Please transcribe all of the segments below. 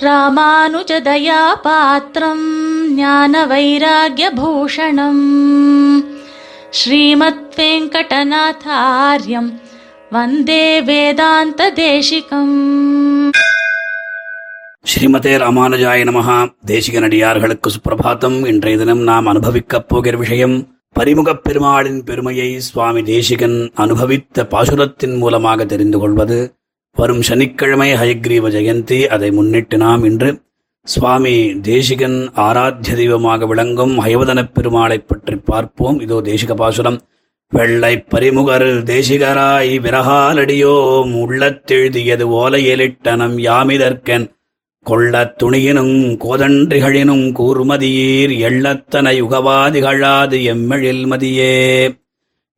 ராமானுஜதயாபாத்திரம் ஞான வைராகியபூஷணம் ஸ்ரீமத் வெங்கடநாதாரியம் வந்தே வேதாந்த தேசிகம் ஸ்ரீமதே ராமானுஜாய நமகா தேசிக நடிகார்களுக்கு சுப்பிரபாத்தம். இன்றைய தினம் நாம் அனுபவிக்கப் போகிற விஷயம் பரிமுகப் பெருமாளின் பெருமையை சுவாமி தேசிகன் அனுபவித்த பாசுரத்தின் மூலமாக தெரிந்து கொள்வது. வரும் சனிக்கிழமை ஹயக்ரீவ ஜெயந்தி. அதை முன்னிட்டு நாம் இன்று சுவாமி தேசிகன் ஆராத்திய தெய்வமாக விளங்கும் ஹயவதனப் பெருமாளைப் பற்றி பார்ப்போம். இதோ தேசிக பாசுரம். வெள்ளை பரிமுகர் தேசிகராய் விரகாலடியோம். உள்ளத்தெழுதியது ஓலையிலிட்டனம் யாமிதற்கன். கொள்ளத் துணியினும் கோதன்றிகளினும் கூர்மதியீர் எள்ளத்தனை யுகவாதிகளாது எம்மெழில் மதியே.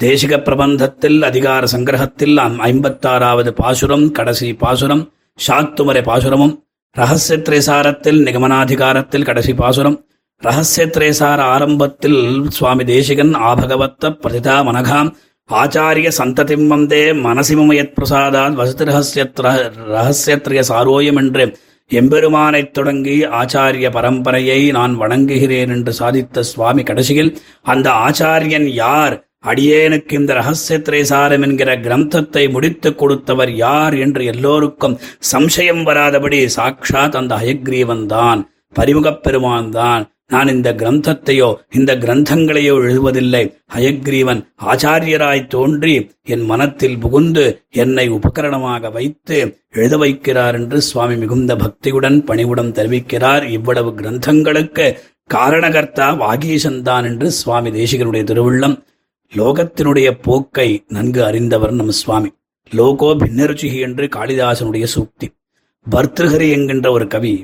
தேசிக பிரபந்தத்தில் அதிகார சங்கிரகத்தில் ஐம்பத்தாறாவது பாசுரம் கடைசி பாசுரம் சாத்துமரை பாசுரமும் ரகசியத்ரேசாரத்தில் நிகமனாதிகாரத்தில் கடைசி பாசுரம் ரகசியத்ரேசார ஆரம்பத்தில் சுவாமி தேசிகன் ஆபகவத்த பிரதிதா மனகாம் ஆச்சாரிய சந்ததிம் வந்தே மனசிமயத் பிரசாதாத் வசதி ரகசியத்ர ரகசியத்ரிய சாரோயம் என்று எம்பெருமானைத் தொடங்கி ஆச்சாரிய பரம்பரையை நான் வணங்குகிறேன் என்று சாதித்த சுவாமி கடைசியில் அந்த ஆச்சாரியன் யார்? அடியேனுக்கு இந்த ரகசியத்ரேசாரம் என்கிற கிரந்தத்தை முடித்துக் கொடுத்தவர் யார் என்று எல்லோருக்கும் சம்சயம் வராதபடி சாக்ஷாத் அந்த ஹயக்ரீவன் தான் பரிமுகப் பெருமான் தான். நான் இந்த கிரந்தத்தையோ இந்த கிரந்தங்களையோ எழுதுவதில்லை. ஹயக்ரீவன் ஆச்சாரியராய் தோன்றி என் மனத்தில் புகுந்து என்னை உபகரணமாக வைத்து எழுத வைக்கிறார் என்று சுவாமி மிகுந்த பக்தியுடன் பணிவுடன் தெரிவிக்கிறார். இவ்வளவு கிரந்தங்களுக்கு காரணகர்த்தா வாகீசன்தான் என்று சுவாமி தேசிகனுடைய திருவுள்ளம் லோகத்தினுடைய போக்கை நன்கு அறிந்தவர் நம் சுவாமி. லோகோ பின்னருச்சிகி என்று காளிதாசனுடைய சூக்தி. பர்திருஹரி என்கின்ற ஒரு கவி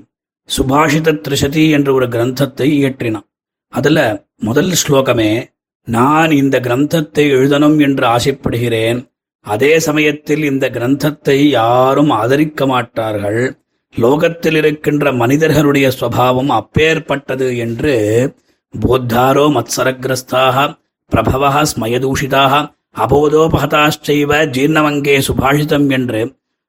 சுபாஷித திரிசதி என்ற ஒரு கிரந்தத்தை இயற்றினான். அதுல முதல் ஸ்லோகமே நான் இந்த கிரந்தத்தை எழுதணும் என்று ஆசைப்படுகிறேன். அதே சமயத்தில் இந்த கிரந்தத்தை யாரும் ஆதரிக்க மாட்டார்கள். லோகத்தில் இருக்கின்ற மனிதர்களுடைய சுவாவம் அப்பேற்பட்டது என்று போத்தாரோ மத்சரகிரஸ்தாக பிரபவ ஸ்மயதூஷிதாக அபோதோபகதாச்சைவ ஜீர்ணமங்கே சுபாஷிதம் என்று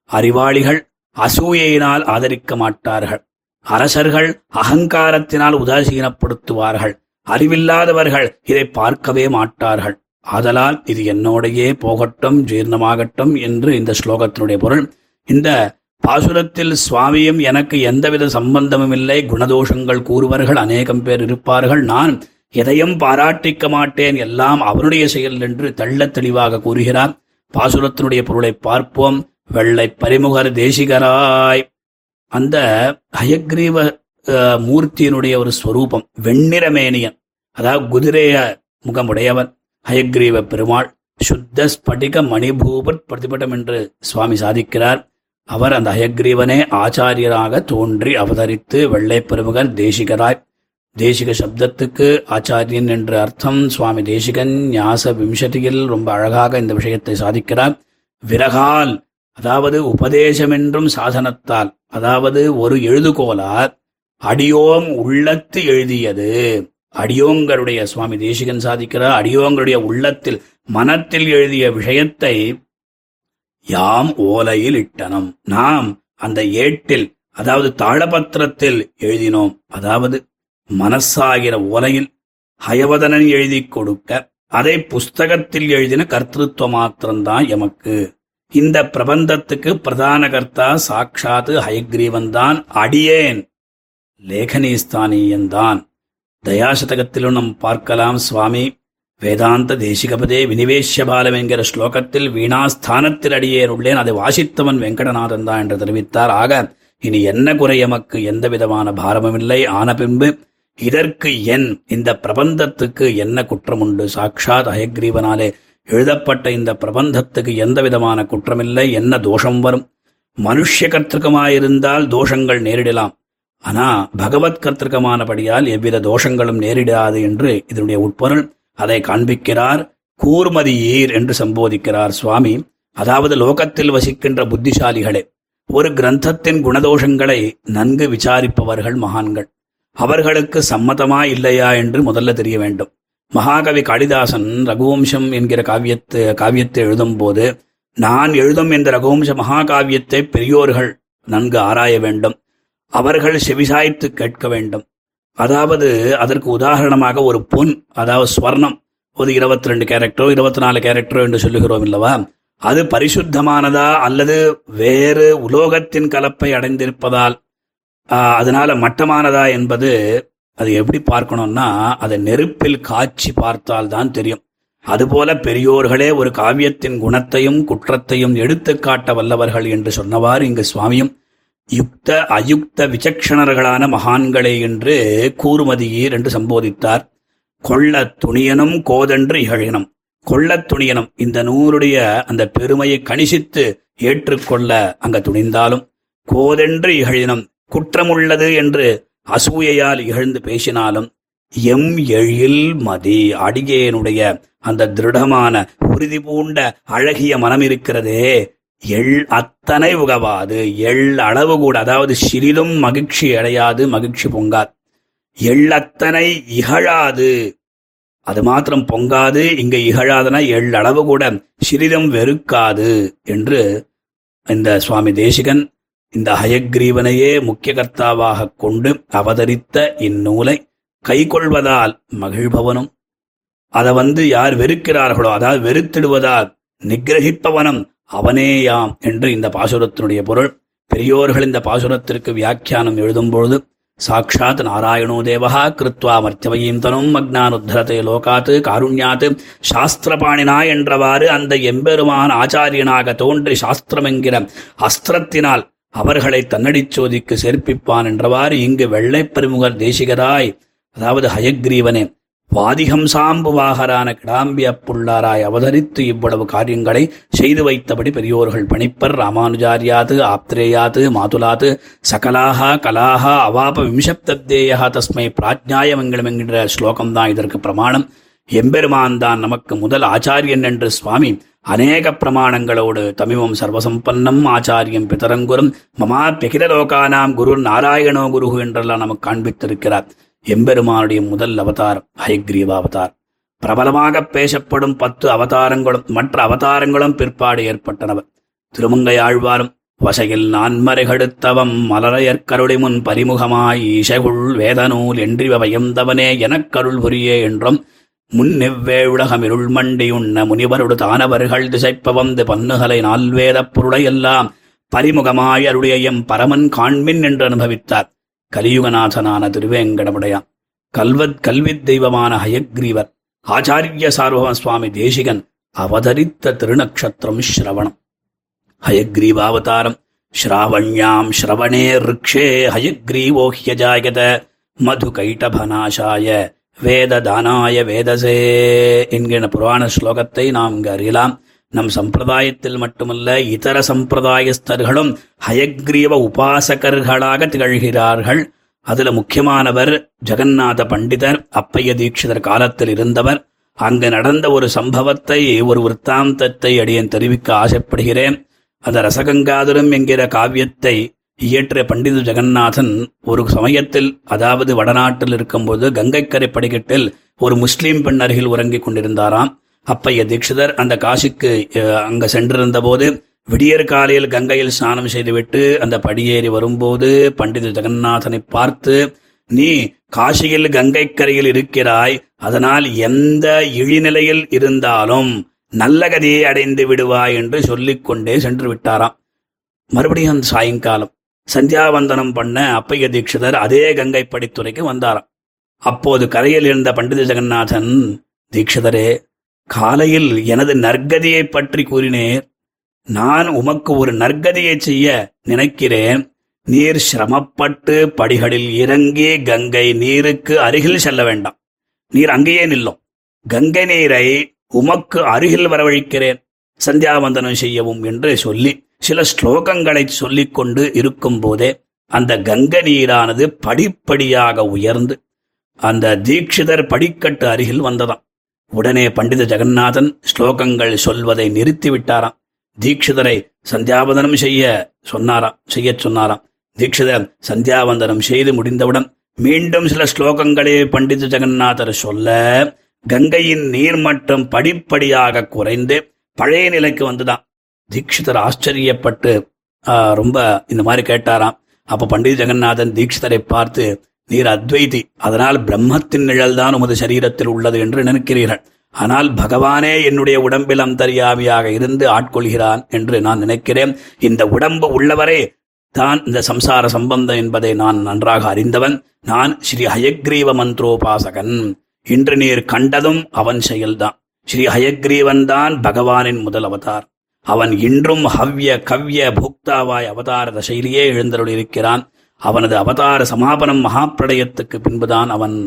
அறிவாளிகள் அசூயையினால் ஆதரிக்க மாட்டார்கள். அரசர்கள் அகங்காரத்தினால் உதாசீனப்படுத்துவார்கள். அறிவில்லாதவர்கள் இதை பார்க்கவே மாட்டார்கள். ஆதலால் இது என்னோடையே போகட்டும் ஜீர்ணமாகட்டும் என்று இந்த ஸ்லோகத்தினுடைய பொருள். இந்த பாசுரத்தில் சுவாமியும் எனக்கு எந்தவித சம்பந்தமும் இல்லை குணதோஷங்கள் கூறுவர்கள் அநேகம் பேர் இருப்பார்கள். நான் எதையும் பாராட்டிக்க மாட்டேன். எல்லாம் அவனுடைய செயல் என்று தள்ள தெளிவாக கூறுகிறார். பாசுரத்தினுடைய பொருளை பார்ப்போம். வெள்ளை பரிமுகர் தேசிகராய். அந்த ஹயக்ரீவ மூர்த்தியினுடைய ஒரு ஸ்வரூபம் வெண்ணிறமேனியன் அதாவது குதிரைய முகமுடையவன் ஹயக்ரீவ பெருமாள் சுத்த ஸ்படிக மணிபூபர் பிரதிபடம் என்று சுவாமி சாதிக்கிறார். அவர் அந்த ஹயக்ரீவனே ஆச்சாரியராக தோன்றி அவதரித்து வெள்ளை பெருமுகர் தேசிகராய் தேசிக சப்தத்துக்கு ஆச்சாரியன் என்ற அர்த்தம் சுவாமி தேசிகன் ஞாச விம்சதியில் ரொம்ப அழகாக இந்த விஷயத்தை சாதிக்கிறார். விரகால் அதாவது உபதேசமென்றும் சாசனத்தால் அதாவது ஒரு எழுதுகோலார் அடியோம் உள்ளத்து எழுதியது. அடியோங்களுடைய சுவாமி தேசிகன் சாதிக்கிறார் அடியோங்களுடைய உள்ளத்தில் மனத்தில் எழுதிய விஷயத்தை யாம் ஓலையில் இட்டனம். நாம் அந்த ஏட்டில் அதாவது தாழபத்திரத்தில் எழுதினோம். அதாவது மனசாகிற ஓலையில் ஹயவதனன் எழுதி கொடுக்க அதை புஸ்தகத்தில் எழுதின கர்த்திருவ மாத்திரம்தான் எமக்கு. இந்த பிரபந்தத்துக்கு பிரதான கர்த்தா சாட்சாத்து ஹயக்ரீவன் தான் அடியேன். லேகனீஸ்தானியன்தான். தயாசதகத்திலும் நம் பார்க்கலாம் சுவாமி. வேதாந்த தேசிகபதே வினிவேஷ்ய பாலம் என்கிற ஸ்லோகத்தில் வீணாஸ்தானத்தில் அடியேன் உள்ளேன். அதை வாசித்தவன் வெங்கடநாதன் தான் என்று தெரிவித்தார். ஆக இனி என்ன குறை எமக்கு? எந்த விதமான பாரமுமில்லை. ஆன பின்பு இதற்கு என் இந்த பிரபந்தத்துக்கு என்ன குற்றம் உண்டு சாட்சாத் அயக்ரீவனாலே எழுதப்பட்ட இந்த பிரபந்தத்துக்கு எந்த விதமான குற்றமில்லை. என்ன தோஷம் வரும்? மனுஷ்ய கர்த்தகமாயிருந்தால் தோஷங்கள் நேரிடலாம். ஆனா பகவத் கர்த்தகமானபடியால் எவ்வித தோஷங்களும் நேரிடாது என்று இதனுடைய உட்பொருள். அதை காண்பிக்கிறார் கூர்மதியீர் என்று சம்போதிக்கிறார் சுவாமி. அதாவது லோகத்தில் வசிக்கின்ற புத்திசாலிகளே ஒரு கிரந்தத்தின் குணதோஷங்களை நன்கு விசாரிப்பவர்கள் மகான்கள். அவர்களுக்கு சம்மதமா இல்லையா என்று முதல்ல தெரிய வேண்டும். மகாகவி காளிதாசன் ரகுவம்சம் என்கிற காவியத்து காவியத்தை எழுதும் போது நான் எழுதும் இந்த ரகுவம்ச மகாகாவியத்தை பெரியோர்கள் நன்கு ஆராய வேண்டும். அவர்கள் செவிசாய்த்து கேட்க வேண்டும். அதாவது அதற்கு உதாரணமாக ஒரு பொன் அதாவது ஸ்வர்ணம் ஒரு இருபத்தி ரெண்டு கேரக்டரோ இருபத்தி நாலு கேரக்டரோ என்று சொல்லுகிறோம் இல்லவா? அது பரிசுத்தமானதா அல்லது வேறு உலோகத்தின் கலப்பை அடைந்திருப்பதால் அதனால மட்டமானதா என்பது அது எப்படி பார்க்கணும்னா அதை நெருப்பில் காய்ச்சி பார்த்தால் தான் தெரியும். அதுபோல பெரியோர்களே ஒரு காவியத்தின் குணத்தையும் குற்றத்தையும் எடுத்துக்காட்ட வல்லவர்கள் என்று சொன்னவாறு இங்கு சுவாமியும் யுக்த அயுக்த விசக்ஷணர்களான மகான்களே என்று கூறுமதியீர் என்று சம்போதித்தார். கொள்ள துணியனும் கோதென்று இகழினம். கொள்ள துணியனும் இந்த நூலுடைய அந்த பெருமையை கணிசித்து ஏற்றுக்கொள்ள அங்க துணிந்தாலும் கோதென்று இகழினம். குற்றமுள்ளது என்று அசூயையால் இகழ்ந்து பேசினாலும் எம் எழில் மதி அடிகேனுடைய அந்த திருடமான உறுதி பூண்ட அழகிய மனம் இருக்கிறதே எள் அத்தனை உகவாது எள் அளவு கூட அதாவது சிறிதும் மகிழ்ச்சி அடையாது மகிழ்ச்சி பொங்காது. எள்ளத்தனை இகழாது அது மாத்திரம் பொங்காது இங்க இகழாதன எள் அளவு கூட சிறிதும் வெறுக்காது என்று இந்த சுவாமி தேசிகன் இந்த ஹயக்ரீவனையே முக்கிய கர்த்தாவாக கொண்டு அவதரித்த இந்நூலை கைக்கொள்வதால் மகிழ்பவனும் அதை வந்து யார் வெறுக்கிறார்களோ அதாவது வெறுத்திடுவதால் நிகிரகிப்பவனும் அவனேயாம் என்று இந்த பாசுரத்தினுடைய பொருள். பெரியோர்கள் இந்த பாசுரத்திற்கு வியாக்கியானம் எழுதும்பொழுது சாட்சாத் நாராயணோ தேவா கிருத்வா மர்த்தவயீம் தனும் மக்னானுத்தரத்தை லோகாத்து காருண்யாத்து சாஸ்திரபாணினா என்றவாறு அந்த எம்பெருமான் ஆச்சாரியனாக தோன்றி சாஸ்திரம் என்கிற அஸ்திரத்தினால் அவர்களை தன்னடிச் சோதிக்கு சேர்ப்பிப்பான் என்றவாறு இங்கு வெள்ளைப் பெருமுகர் தேசிகராய் அதாவது ஹயக்ரீவனே வாதிகம்சாம்புவாகரான கிடாம்பிய புள்ளாராய் அவதரித்து இவ்வளவு காரியங்களை செய்து வைத்தபடி பெரியோர்கள் பணிப்பர். ராமானுஜாரியாது ஆப்திரேயாது மாதுலாது சகலாக கலாகா அவாப விம்சப்தத்தேயா தஸ்மை பிராஜ்ஞாய மங்களம் என்கின்ற ஸ்லோகம்தான் இதற்கு பிரமாணம். எம்பெருமான் தான் நமக்கு முதல் ஆச்சாரியன் என்று சுவாமி அநேக பிரமாணங்களோடு தமிமம் சர்வசம்பன்னம் ஆச்சாரியம் பிதரங்குரும் மமா பெகிரலோகானாம் குரு நாராயணோ குரு என்றெல்லாம் நமக்கு காண்பித்திருக்கிறார். எம்பெருமானுடைய முதல் அவதாரம் ஹயக்ரீவ அவதார் பிரபலமாக பேசப்படும் பத்து அவதாரங்களும் மற்ற அவதாரங்களும் பிற்பாடு ஏற்பட்டனவர் திருமங்கை ஆழ்வாரும் வசையில் நான்மறைகடுத்தவம் மலரையற்கருளி முன் பரிமுகமாய் ஈசகுள் வேதநூல் என்றிவ பயந்தவனே எனக்கருள் புரியே என்றும் முன்னெவ்வே உலகமிருள் மண்டி உண்ண முனிவருடு தானவர்கள் திசைப்ப வந்து பன்னுகலை நால்வேதப் பொருளையெல்லாம் பரிமுகமாய் அருடைய பரமன் காண்மின் என்று அனுபவித்தார். கலியுகநாதனான திருவேங்கடமுடையான். கல்வத் கல்வித் தெய்வமான ஹயக்ரீவர் ஆச்சாரிய சார்வம சுவாமி தேசிகன் அவதரித்த திருநக்ஷத்திரம் ஸ்ரவணம். ஹயக்ரீவாவதாரம் ஸ்ராவண்யாம் ஸ்ரவணே ரிக்ஷே ஹயக்ரீவோஹ்யஜாயத மது கைட்டபநாசாய வேததானாய வேதசே என்கிற புராண ஸ்லோகத்தை நாம் இங்கு அறியலாம். நம் சம்பிரதாயத்தில் மட்டுமல்ல இதர சம்பிரதாயஸ்தர்களும் ஹயக்ரீவ உபாசகர்களாக திகழ்கிறார்கள். அதுல முக்கியமானவர் ஜெகநாத பண்டிதர் அப்பைய தீட்சிதர் காலத்தில் இருந்தவர். அங்கு நடந்த ஒரு சம்பவத்தை ஒரு விற்த்தாந்தத்தை அடியேன் தெரிவிக்க ஆசைப்படுகிறேன். அந்த ரசகங்காதரம் என்கிற காவியத்தை இயற்றிய பண்டித ஜெகநாதன் ஒரு சமயத்தில் அதாவது வடநாட்டில் இருக்கும்போது கங்கைக்கரை படிக்கட்டில் ஒரு முஸ்லீம் பெண் அருகில் உறங்கிக் கொண்டிருந்தாராம். அப்பைய தீட்சிதர் அந்த காசிக்கு அஹ், அங்க சென்றிருந்த போது விடியற் காலையில் கங்கையில் ஸ்நானம் செய்துவிட்டு அந்த படியேறி வரும்போது பண்டித ஜெகநாதனை பார்த்து நீ காசியில் கங்கைக்கரையில் இருக்கிறாய். அதனால் எந்த இழிநிலையில் இருந்தாலும் நல்ல கதியை அடைந்து விடுவாய் என்று சொல்லிக் கொண்டே சென்று விட்டாராம். மறுபடியும் அந்த சாயங்காலம் சந்தியாவந்தனம் பண்ண அப்பைய தீட்சிதர் அதே கங்கை படித்துறைக்கு வந்தாராம். அப்போது கரையில் இருந்த பண்டித ஜெகநாதன் தீட்சிதரே காலையில் எனது நற்கதியை பற்றி கூறினேர். நான் உமக்கு ஒரு நற்கதியை செய்ய நினைக்கிறேன். நீர் சிரமப்பட்டு படிகளில் இறங்கி கங்கை நீருக்கு அருகில் செல்ல வேண்டாம். நீர் அங்கேயே நில்லும் கங்கை நீரை உமக்கு அருகில் வரவழைக்கிறேன். சந்தியாவந்தனம் செய்யவும் என்று சொல்லி சில ஸ்லோகங்களை சொல்லிக் கொண்டு இருக்கும் போதே அந்த கங்கை நீரானது படிப்படியாக உயர்ந்து அந்த தீட்சிதர் படிக்கட்டு அருகில் வந்ததாம். உடனே பண்டித ஜெகநாதன் ஸ்லோகங்கள் சொல்வதை நிறுத்திவிட்டாராம். தீட்சிதரை சந்தியாவந்தனம் செய்ய சொன்னாராம் செய்யச் சொன்னாராம். தீட்சிதர் சந்தியாவந்தனம் செய்து முடிந்தவுடன் மீண்டும் சில ஸ்லோகங்களே பண்டித ஜெகநாதர் சொல்ல கங்கையின் நீர்மட்டம் படிப்படியாக குறைந்து பழைய நிலைக்கு வந்துதான் தீட்சிதர் ஆச்சரியப்பட்டு ரொம்ப இந்த மாதிரி கேட்டாராம். அப்ப பண்டித ஜெகநாதன் தீட்சிதரை பார்த்து நீர் அத்வைதி அதனால் பிரம்மத்தின் நிழல் தான் உமது சரீரத்தில் உள்ளது என்று நினைக்கிறீர்கள். ஆனால் பகவானே என்னுடைய உடம்பில் அந்தரியாமியாக இருந்து ஆட்கொள்கிறான் என்று நான் நினைக்கிறேன். இந்த உடம்பு உள்ளவரே தான் இந்த சம்சார சம்பந்தம் என்பதை நான் நன்றாக அறிந்தவன். நான் ஸ்ரீ ஹயக்ரீவ மந்திரோபாசகன். இன்று நீர் கண்டதும் அவன் செயல்தான். ஸ்ரீ ஹயக்ரீவன் தான் பகவானின் முதல் அவதார். அவன் இன்றும் ஹவ்ய கவ்ய புக்தாவாய் அவதார தசையிலேயே எழுந்தருளிருக்கிறான் அவனது அவதார சமாபனம் மகாப்பிரடயத்துக்கு பின்புதான் அவன்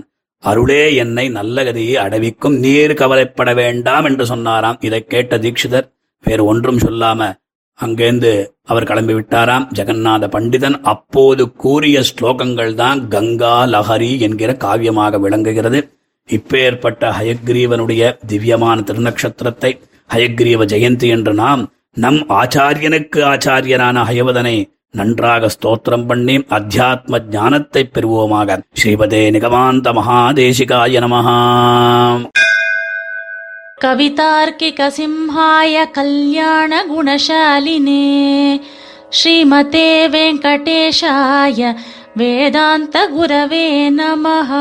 அருளே என்னை நல்ல கதியை அடைவிக்கும். நீர் கவலைப்பட வேண்டாம் என்று சொன்னாராம். இதை கேட்ட தீட்சிதர் வேறு ஒன்றும் சொல்லாம அங்கேந்து அவர் கிளம்பி விட்டாராம் ஜெகநாத பண்டிதன் அப்போது கூறிய ஸ்லோகங்கள் தான் கங்கா லஹரி என்கிற காவியமாக விளங்குகிறது. இப்பேற்பட்ட ஹயக்ரீவனுடைய திவ்யமான திருநக்ஷத்திரத்தை ஹயக்ரீவ ஜெயந்தி என்று நாம் நம் ஆச்சாரியனுக்கு ஆச்சாரியனான ஹயவதனை நன்றாக ஸ்தோத்திரம் பண்ணி அத்தியாத்ம ஞானத்தை பெறுவோமாக ஸ்ரீபதே நிகமாந்த மகாதேசிகாய நமஹா कवितार्किकसिंहाय कल्याणगुणशालिने श्रीमते वेङ्कटेशाय वेदान्तगुरवे नमः